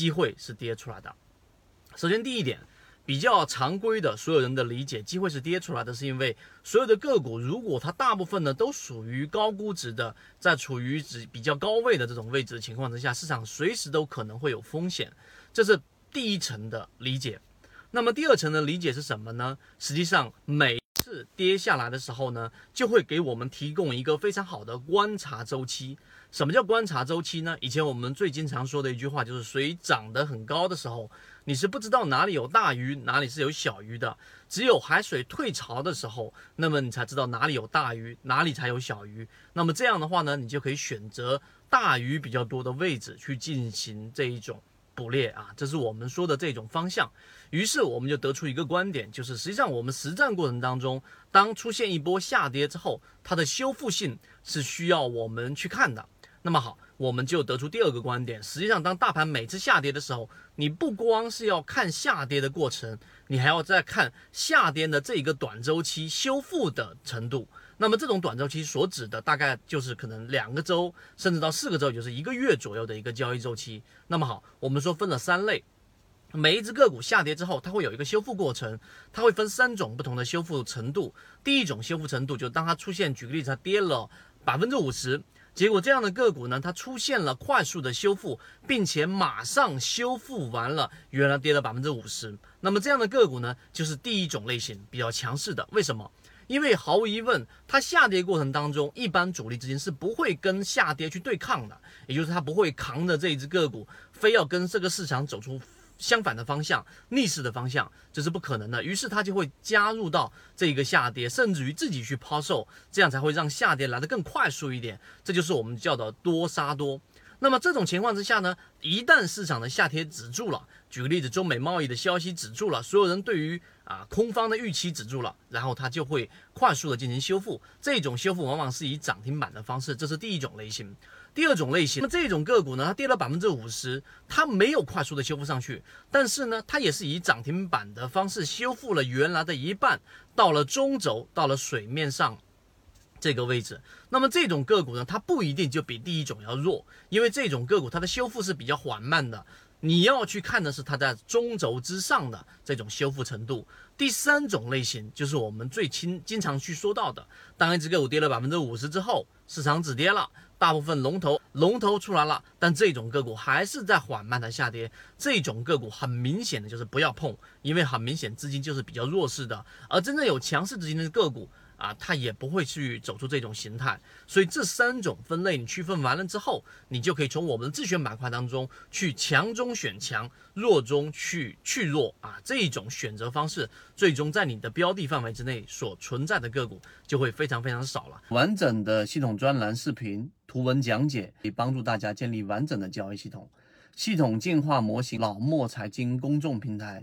机会是跌出来的。首先第一点。比较常规的，所有人的理解，机会是跌出来的，是因为所有的个股，如果它大部分呢都属于高估值的，在处于指比较高位的这种位置的情况之下，市场随时都可能会有风险，这是第一层的理解。那么第二层的理解是什么呢？实际上每次跌下来的时候呢，就会给我们提供一个非常好的观察周期。什么叫观察周期呢？以前我们最经常说的一句话就是：水涨得很高的时候，你是不知道哪里有大鱼，哪里是有小鱼的；只有海水退潮的时候，那么你才知道哪里有大鱼，哪里才有小鱼。那么这样的话呢，你就可以选择大鱼比较多的位置去进行这一种捕猎啊，这是我们说的这种方向。于是我们就得出一个观点，就是实际上我们实战过程当中，当出现一波下跌之后，它的修复性是需要我们去看的。那么好，我们就得出第二个观点。实际上，当大盘每次下跌的时候，你不光是要看下跌的过程，你还要再看下跌的这一个短周期修复的程度。那么这种短周期所指的，大概就是可能两个周，甚至到四个周，就是一个月左右的一个交易周期。那么好，我们说分了三类，每一只个股下跌之后，它会有一个修复过程，它会分三种不同的修复程度。第一种修复程度，就当它出现，举个例子，它跌了百分之五十。结果这样的个股呢，它出现了快速的修复，并且马上修复完了，原来跌了百分之五十。那么这样的个股呢，就是第一种类型比较强势的。为什么？因为毫无疑问，它下跌过程当中，一般主力资金是不会跟下跌去对抗的，也就是它不会扛着这一只个股，非要跟这个市场走出。相反的方向，逆势的方向，这是不可能的。于是他就会加入到这个下跌，甚至于自己去抛售，这样才会让下跌来得更快速一点。这就是我们叫的多杀多。那么这种情况之下呢，一旦市场的下跌止住了，举个例子，中美贸易的消息止住了，所有人对于啊空方的预期止住了，然后它就会快速的进行修复。这种修复往往是以涨停板的方式，这是第一种类型。第二种类型，那么这种个股呢，它跌了百分之五十，它没有快速的修复上去，但是呢，它也是以涨停板的方式修复了原来的一半，到了中轴，到了水面上这个位置。那么这种个股呢，它不一定就比第一种要弱，因为这种个股它的修复是比较缓慢的。你要去看的是它在中轴之上的这种修复程度。第三种类型就是我们最经经常去说到的，当一只个股跌了百分之五十之后，市场止跌了。大部分龙头龙头出来了，但这种个股还是在缓慢的下跌。这种个股很明显的就是不要碰，因为很明显资金就是比较弱势的，而真正有强势资金的个股。啊，它也不会去走出这种形态，所以这三种分类你区分完了之后，你就可以从我们的自选板块当中去强中选强，弱中去去弱啊，这一种选择方式，最终在你的标的范围之内所存在的个股就会非常非常少了。完整的系统专栏视频图文讲解，可以帮助大家建立完整的交易系统，系统进化模型老莫财经公众平台。